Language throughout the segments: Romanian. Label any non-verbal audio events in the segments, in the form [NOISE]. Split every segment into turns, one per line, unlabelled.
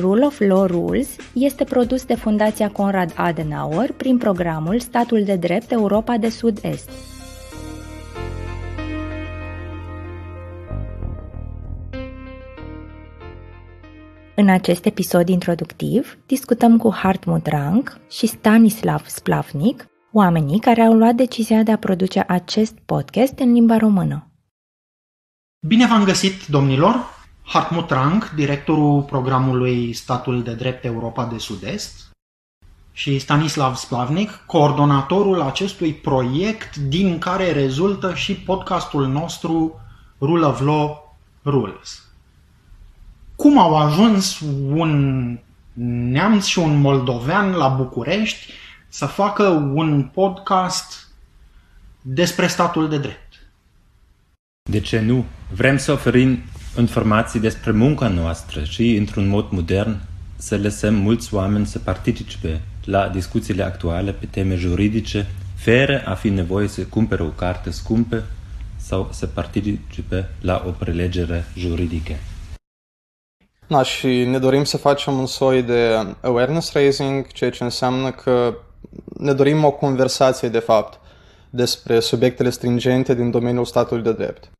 Rule of Law Rules este produs de Fundația Conrad Adenauer prin programul Statul de Drept Europa de Sud-Est. În acest episod introductiv discutăm cu Hartmut Rank și Stanislav Splavnik, oamenii care au luat decizia de a produce acest podcast în limba română.
Bine v-am găsit, domnilor! Hartmut Rank, directorul programului Statul de Drept Europa de Sud-Est, și Stanislav Splavnik, coordonatorul acestui proiect din care rezultă și podcastul nostru Rule of Law Rules. Cum au ajuns un neamț și un moldovean la București să facă un podcast despre statul de drept?
De ce nu? Vrem să oferim informații despre munca noastră și, într-un mod modern, să lăsăm mulți oameni să participe la discuțiile actuale pe teme juridice, fără a fi nevoie să cumpere o carte scumpă sau să participe la o prelegere juridică.
Da, și ne dorim să facem un soi de awareness raising, ceea ce înseamnă că ne dorim o conversație, de fapt, despre subiectele stringente din domeniul statului de drept.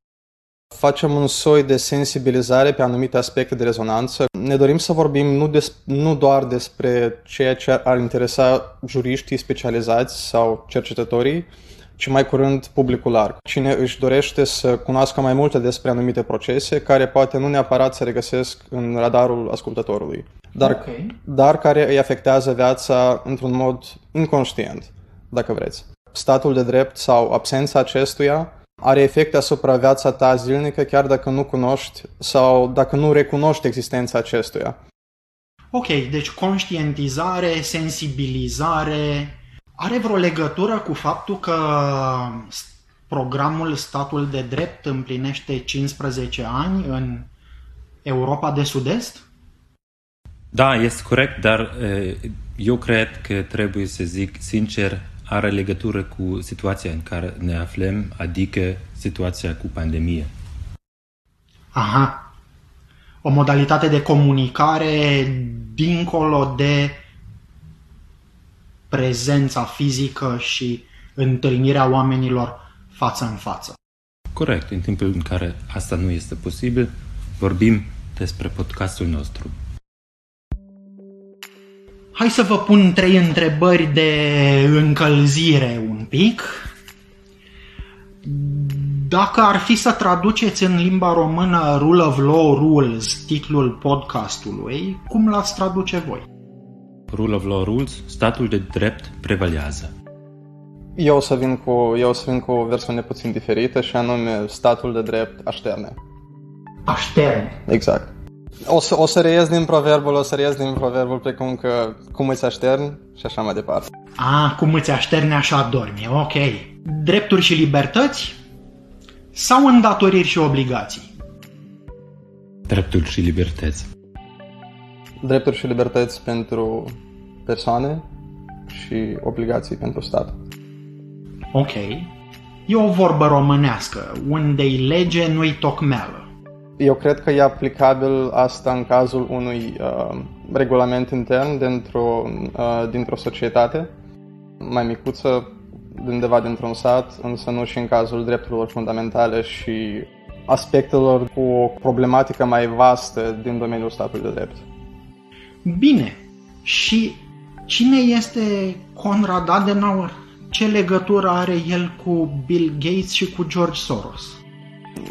Facem un soi de sensibilizare pe anumite aspecte de rezonanță. Ne dorim să vorbim nu, des, nu doar despre ceea ce ar interesa juriștii specializați sau cercetătorii, ci mai curând publicul larg. Cine își dorește să cunoască mai multe despre anumite procese, care poate nu neapărat se regăsesc în radarul ascultătorului, dar, okay. dar care îi afectează viața într-un mod inconștient, dacă vreți. Statul de drept sau absența acestuia are efecte asupra viața ta zilnică chiar dacă nu cunoști sau dacă nu recunoști existența acestuia.
Ok, deci conștientizare, sensibilizare, are vreo legătură cu faptul că programul Statul de Drept împlinește 15 ani în Europa de Sud-Est?
Da, este corect, dar eu cred că trebuie să zic sincer, are legătură cu situația în care ne aflăm, adică situația cu pandemie.
Aha. O modalitate de comunicare dincolo de prezența fizică și întâlnirea oamenilor față în față.
Corect. În timpul în care asta nu este posibil, vorbim despre podcastul nostru.
Hai să vă pun trei întrebări de încălzire un pic. Dacă ar fi să traduceți în limba română Rule of Law Rules, titlul podcastului, cum l-ați traduce voi?
Rule of Law Rules, statul de drept prevalează.
Eu o să vin cu, eu o să vin cu o versiune puțin diferită și anume statul de drept așterne.
Așterne?
Exact. O să, o să reiez din proverbul, o să reiez din proverbul precum că cum îți aștern și așa mai departe.
Ah, cum îți așterne, așa dormi, ok. Drepturi și libertăți sau îndatoriri și obligații?
Drepturi și libertăți.
Drepturi și libertăți pentru persoane și obligații pentru stat.
Ok. E o vorbă românească, unde-i lege, nu-i tocmeală.
Eu cred că e aplicabil asta în cazul unui uh, regulament intern dintr-o, uh, dintr-o societate mai micuță, undeva dintr-un sat, însă nu și în cazul drepturilor fundamentale și aspectelor cu o problematică mai vastă din domeniul statului de drept.
Bine. Și cine este Conrad Adenauer? Ce legătură are el cu Bill Gates și cu George Soros?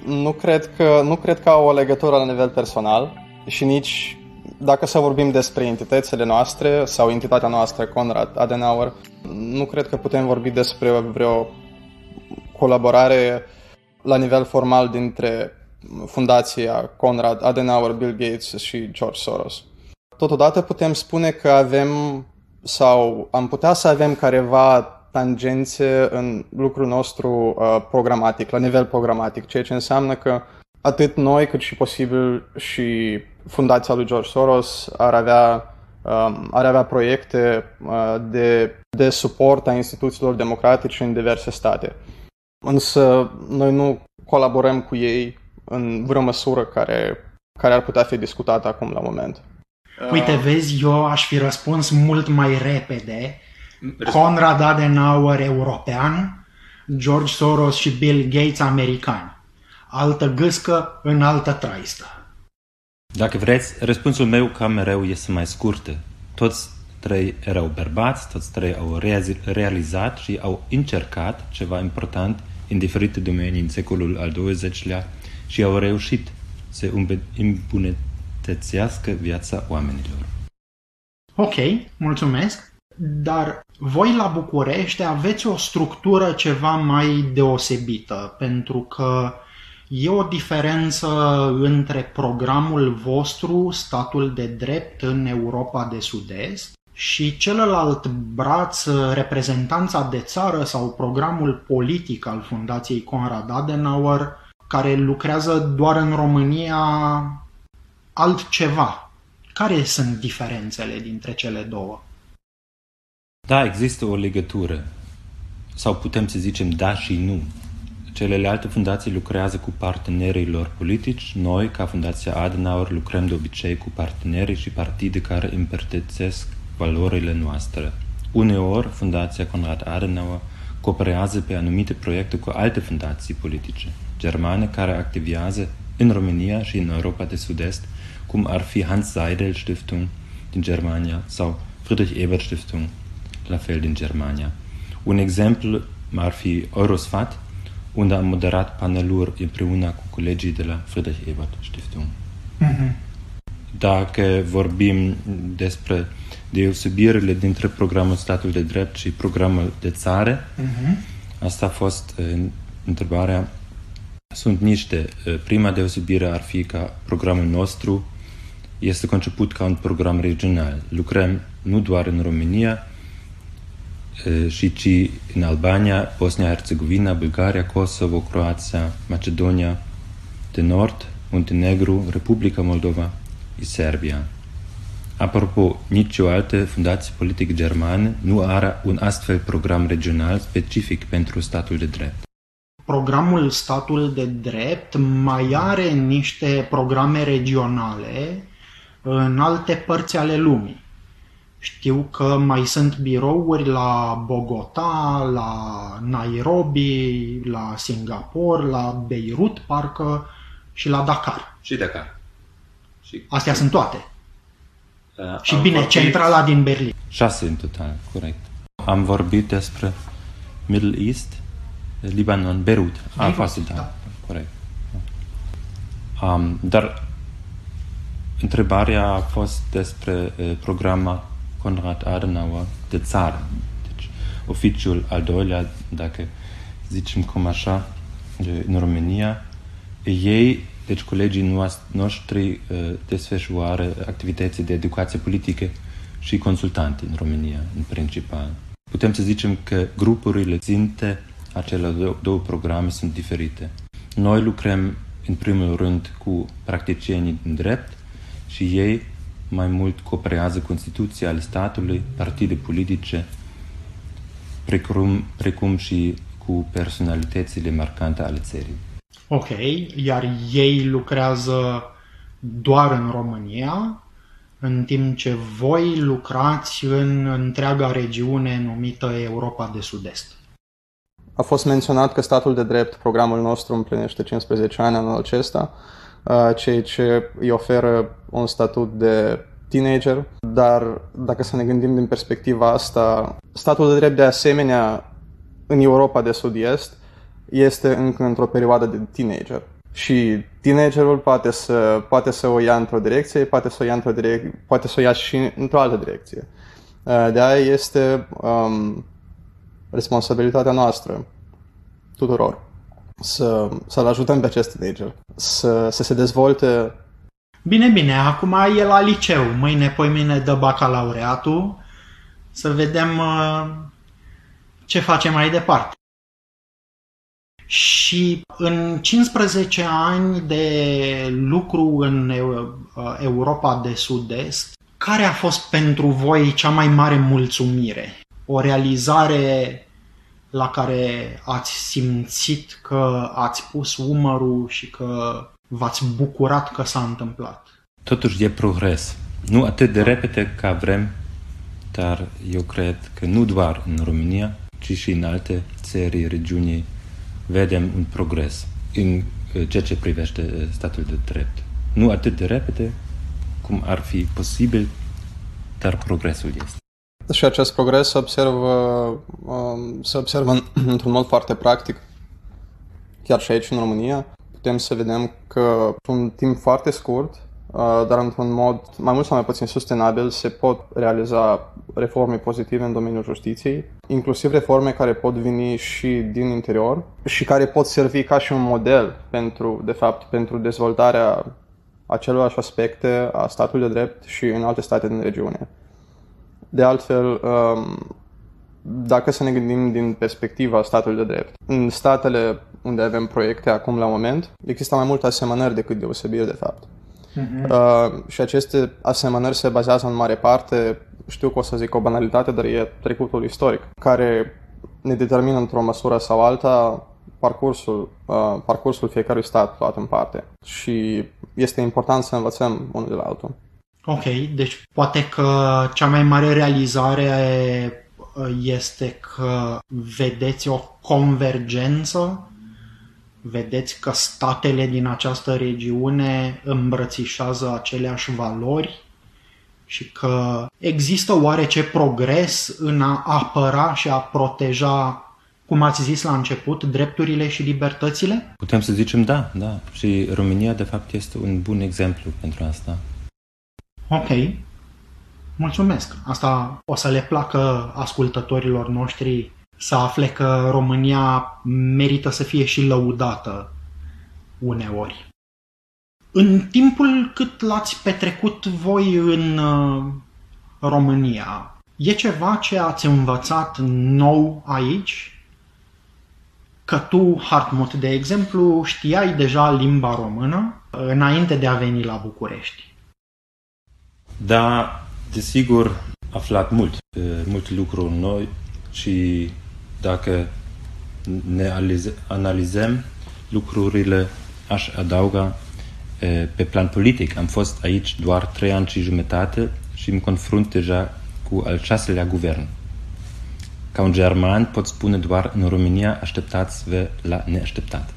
Nu cred că, nu cred că au o legătură la nivel personal și nici dacă să vorbim despre entitățile noastre sau entitatea noastră, Conrad Adenauer, nu cred că putem vorbi despre vreo colaborare la nivel formal dintre fundația Conrad Adenauer, Bill Gates și George Soros. Totodată putem spune că avem sau am putea să avem careva tangențe în lucrul nostru uh, programatic, la nivel programatic, ceea ce înseamnă că atât noi cât și posibil și fundația lui George Soros ar avea, um, ar avea proiecte uh, de, de suport a instituțiilor democratice în diverse state. Însă noi nu colaborăm cu ei în vreo măsură care, care ar putea fi discutată acum la moment.
Uite, vezi, eu aș fi răspuns mult mai repede. Conrad Adenauer european, George Soros și Bill Gates americani. Altă gâscă în altă traistă.
Dacă vreți, răspunsul meu ca mereu este mai scurtă. Toți trei erau bărbați, toți trei au realizat și au încercat ceva important în diferite domenii în secolul al XX-lea și au reușit să îmbunătățească viața oamenilor.
Ok, mulțumesc. Dar voi la București aveți o structură ceva mai deosebită, pentru că e o diferență între programul vostru, statul de drept în Europa de Sud-Est, și celălalt braț, reprezentanța de țară sau programul politic al Fundației Conrad Adenauer, care lucrează doar în România altceva. Care sunt diferențele dintre cele două?
Da, există o legătură. Sau putem să zicem da și nu. Celelalte fundații lucrează cu partenerii lor politici. Noi, ca Fundația Adenauer, lucrăm de obicei cu partenerii și partide care împărtățesc valorile noastre. Uneori, Fundația Conrad Adenauer cooperează pe anumite proiecte cu alte fundații politice germane care activează în România și în Europa de Sud-Est, cum ar fi Hans Seidel Stiftung din Germania sau Friedrich Ebert Stiftung, la fel din Germania. Un exemplu ar fi Eurosfat, unde am moderat paneluri împreună cu colegii de la Friedrich Ebert Stiftung. Mm-hmm. Dacă vorbim despre deosebirile dintre programul statul de drept și programul de țară, mm-hmm. asta a fost uh, întrebarea. Sunt niște. Uh, prima deosebire ar fi că programul nostru este conceput ca un program regional. Lucrăm nu doar în România, uh, și ci în Albania, Bosnia-Herzegovina, Bulgaria, Kosovo, Croația, Macedonia de Nord, Muntenegru, Republica Moldova și Serbia. Apropo, nicio altă fundație politică germană nu are un astfel program regional specific pentru statul de drept.
Programul statul de drept mai are niște programe regionale în alte părți ale lumii. Știu că mai sunt birouri la Bogota, la Nairobi, la Singapore, la Beirut, parcă, și la Dakar.
Și Dakar.
Și... Astea sunt toate. Uh, și bine, vorbit... centrala din Berlin.
Șase în total, corect. Am vorbit despre Middle East, Libanon, Beirut. Am fost, da, da, corect. Um, dar întrebarea a fost despre uh, programa Conrad Adenauer de țară. Deci, oficiul al doilea, dacă zicem cum așa, în România, ei deci colegii noștri uh, desfășoară activități de educație politică și consultanti în România, în principal. Putem să zicem că grupurile ținte acele două, două programe sunt diferite. Noi lucrăm în primul rând cu practicienii din drept și ei mai mult cooperează cu instituții ale statului, partide politice, precum, precum și cu personalitățile marcante ale țării.
Ok, iar ei lucrează doar în România, în timp ce voi lucrați în întreaga regiune numită Europa de Sud-Est.
A fost menționat că statul de drept, programul nostru împlinește 15 ani anul acesta, uh, ceea ce îi oferă un statut de teenager, dar dacă să ne gândim din perspectiva asta, statul de drept de asemenea în Europa de Sud-Est este încă într-o perioadă de teenager. Și teenagerul poate să, poate să o ia într-o direcție, poate să o ia, într-o direc- poate să o ia și într-o altă direcție. Uh, de aia este um, responsabilitatea noastră, tuturor, să, să-l ajutăm pe acest teenager, să, să se dezvolte.
Bine, bine, acum e la liceu, mâine, poi mine dă bacalaureatul, să vedem uh, ce facem mai departe. Și în 15 ani de lucru în uh, Europa de Sud-Est, care a fost pentru voi cea mai mare mulțumire? O realizare la care ați simțit că ați pus umărul și că v-ați bucurat că s-a întâmplat?
Totuși e progres. Nu atât de repede ca vrem, dar eu cred că nu doar în România, ci și în alte țări, regiuni, vedem un progres în uh, ceea ce privește uh, statul de drept. Nu atât de repede cum ar fi posibil, dar progresul este.
Și acest progres se observă, um, se observă într-un mod foarte practic, chiar și aici în România. Putem să vedem că într-un timp foarte scurt, uh, dar într-un mod mai mult sau mai puțin sustenabil, se pot realiza reforme pozitive în domeniul justiției, inclusiv reforme care pot veni și din interior și care pot servi ca și un model pentru, de fapt, pentru dezvoltarea acelorași aspecte a statului de drept și în alte state din regiune. De altfel, um, dacă să ne gândim din perspectiva statului de drept, în statele unde avem proiecte acum la moment, există mai multe asemănări decât deosebiri, de fapt. Uh-huh. Uh, și aceste asemănări se bazează în mare parte, știu că o să zic o banalitate, dar e trecutul istoric, care ne determină într-o măsură sau alta parcursul, uh, parcursul fiecărui stat luat în parte. Și este important să învățăm unul de la altul.
Ok, deci poate că cea mai mare realizare uh, este că vedeți o convergență, vedeți că statele din această regiune îmbrățișează aceleași valori și că există oarece progres în a apăra și a proteja, cum ați zis la început, drepturile și libertățile?
Putem să zicem da, da. Și România, de fapt, este un bun exemplu pentru asta.
Ok, mulțumesc. Asta o să le placă ascultătorilor noștri să afle că România merită să fie și lăudată uneori. În timpul cât l-ați petrecut voi în uh, România, e ceva ce ați învățat nou aici? Că tu, Hartmut, de exemplu, știai deja limba română înainte de a veni la București.
Da, desigur, aflat mult, multe lucruri noi și dacă ne analizăm lucrurile, aș adauga pe plan politic. Am fost aici doar trei ani și jumătate și îmi confrunt deja cu al șaselea guvern. Ca un german pot spune doar în România așteptați-vă la neașteptat.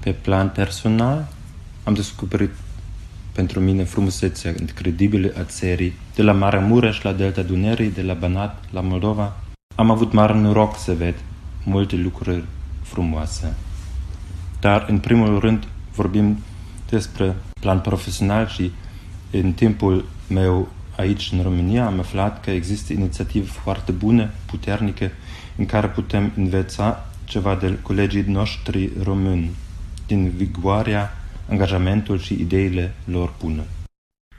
Pe plan personal am descoperit pentru mine frumusețea incredibilă a țării, de la Maramureș la Delta Dunării, de la Banat la Moldova. Am avut mare noroc să ved multe lucruri frumoase. Dar, în primul rând, vorbim despre plan profesional și în timpul meu aici, în România, am aflat că există inițiative foarte bune, puternice, în care putem învăța ceva de colegii noștri români, din vigoarea angajamentul și ideile lor bune.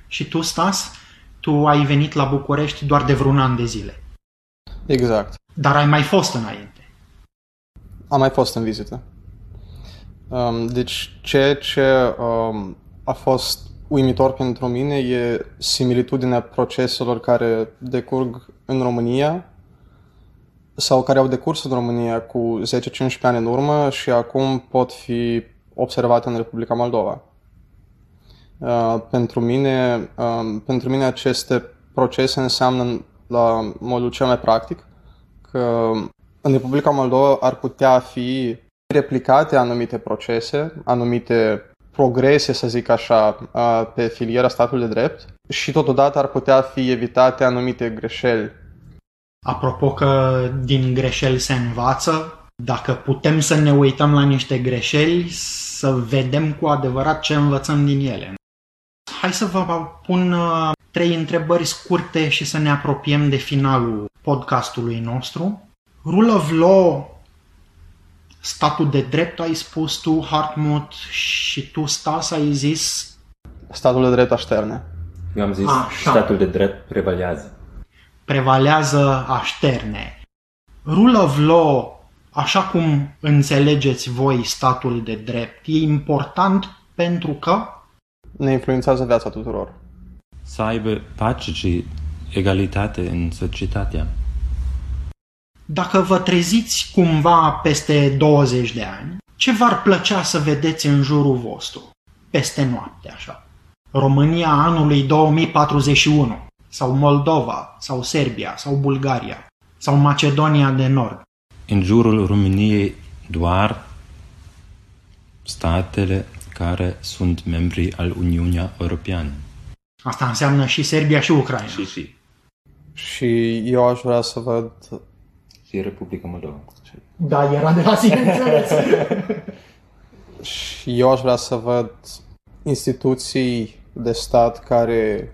Și tu, Stas, tu ai venit la București doar de vreun an de zile.
Exact.
Dar ai mai fost înainte.
Am mai fost în vizită. Um, deci, ceea ce um, a fost uimitor pentru mine e similitudinea proceselor care decurg în România sau care au decurs în România cu 10-15 ani în urmă și acum pot fi observate în Republica Moldova. Uh, pentru, mine, uh, pentru mine aceste procese înseamnă la modul cel mai practic că în Republica Moldova ar putea fi replicate anumite procese, anumite progrese, să zic așa, uh, pe filiera statului de drept și totodată ar putea fi evitate anumite greșeli.
Apropo că din greșeli se învață, dacă putem să ne uităm la niște greșeli, să vedem cu adevărat ce învățăm din ele. Hai să vă pun uh, trei întrebări scurte și să ne apropiem de finalul podcastului nostru. Rule of law, statul de drept ai spus tu, Hartmut, și tu, Stas, ai zis...
Statul de drept așterne.
Eu am zis Așa. statul de drept prevalează.
prevalează așterne. Rule of law, așa cum înțelegeți voi statul de drept, e important pentru că
ne influențează viața tuturor.
Să aibă pace și egalitate în societatea.
Dacă vă treziți cumva peste 20 de ani, ce v-ar plăcea să vedeți în jurul vostru? Peste noapte, așa. România anului 2041, sau Moldova, sau Serbia, sau Bulgaria, sau Macedonia de Nord.
În jurul României doar statele care sunt membri al Uniunii Europeană.
Asta înseamnă și Serbia și Ucraina.
Și, și.
Și eu aș vrea să văd...
Și Republica Moldova.
Da, era de la sine înțeles. [LAUGHS]
și eu aș vrea să văd instituții de stat care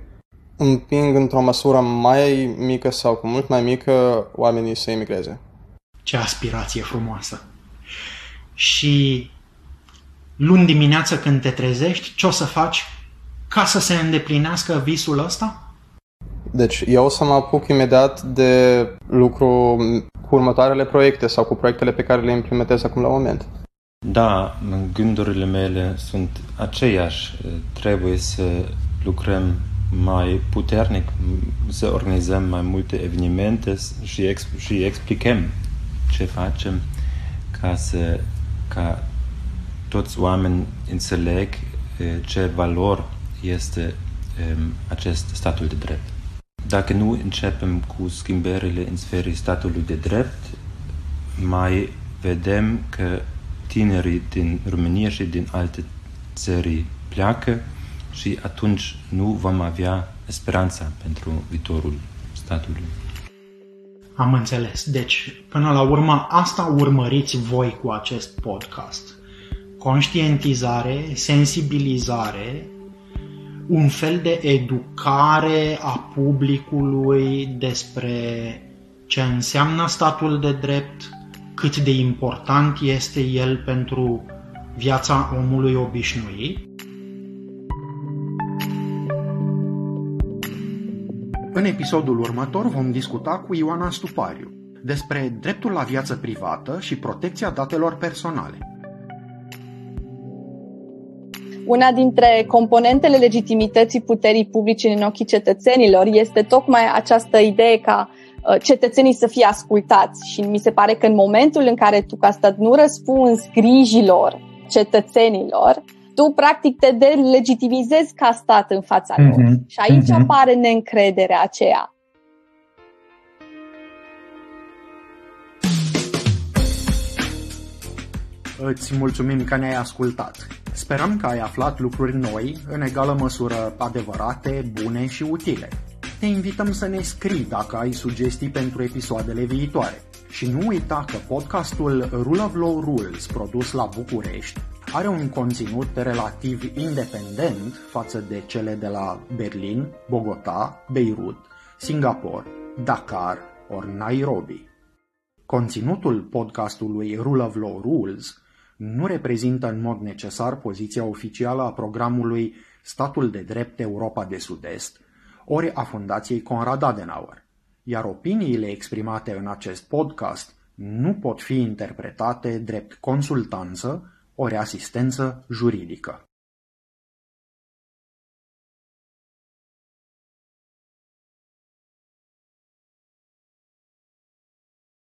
împing într-o măsură mai mică sau cu mult mai mică oamenii să emigreze.
Ce aspirație frumoasă! Și luni dimineață când te trezești, ce o să faci ca să se îndeplinească visul ăsta?
Deci eu o să mă apuc imediat de lucru cu următoarele proiecte sau cu proiectele pe care le implementez acum la moment.
Da, gândurile mele sunt aceiași. Trebuie să lucrăm mai puternic, să organizăm mai multe evenimente și, exp- și explicăm ce facem ca să ca toți oameni înțeleg ce valor este acest statul de drept. Dacă nu începem cu schimbările în sferii statului de drept, mai vedem că tinerii din România și din alte țări pleacă și atunci nu vom avea speranța pentru viitorul statului.
Am înțeles. Deci, până la urmă, asta urmăriți voi cu acest podcast. Conștientizare, sensibilizare, un fel de educare a publicului despre ce înseamnă statul de drept, cât de important este el pentru viața omului obișnuit. Episodul următor vom discuta cu Ioana Stupariu despre dreptul la viață privată și protecția datelor personale.
Una dintre componentele legitimității puterii publice în ochii cetățenilor este tocmai această idee ca uh, cetățenii să fie ascultați și mi se pare că în momentul în care tu ca stat nu răspunzi grijilor cetățenilor, tu practic te delegitimizezi ca stat în fața mm-hmm. lor. Și aici mm-hmm. apare neîncrederea aceea.
Îți mulțumim că ne-ai ascultat. Sperăm că ai aflat lucruri noi, în egală măsură adevărate, bune și utile. Te invităm să ne scrii dacă ai sugestii pentru episoadele viitoare. Și nu uita că podcastul Rule of Law Rules, produs la București, are un conținut relativ independent față de cele de la Berlin, Bogota, Beirut, Singapore, Dakar ori Nairobi. Conținutul podcastului Rule of Law Rules nu reprezintă în mod necesar poziția oficială a programului Statul de Drept Europa de Sud-Est, ori a Fundației Conrad Adenauer, iar opiniile exprimate în acest podcast nu pot fi interpretate drept consultanță ori asistență juridică.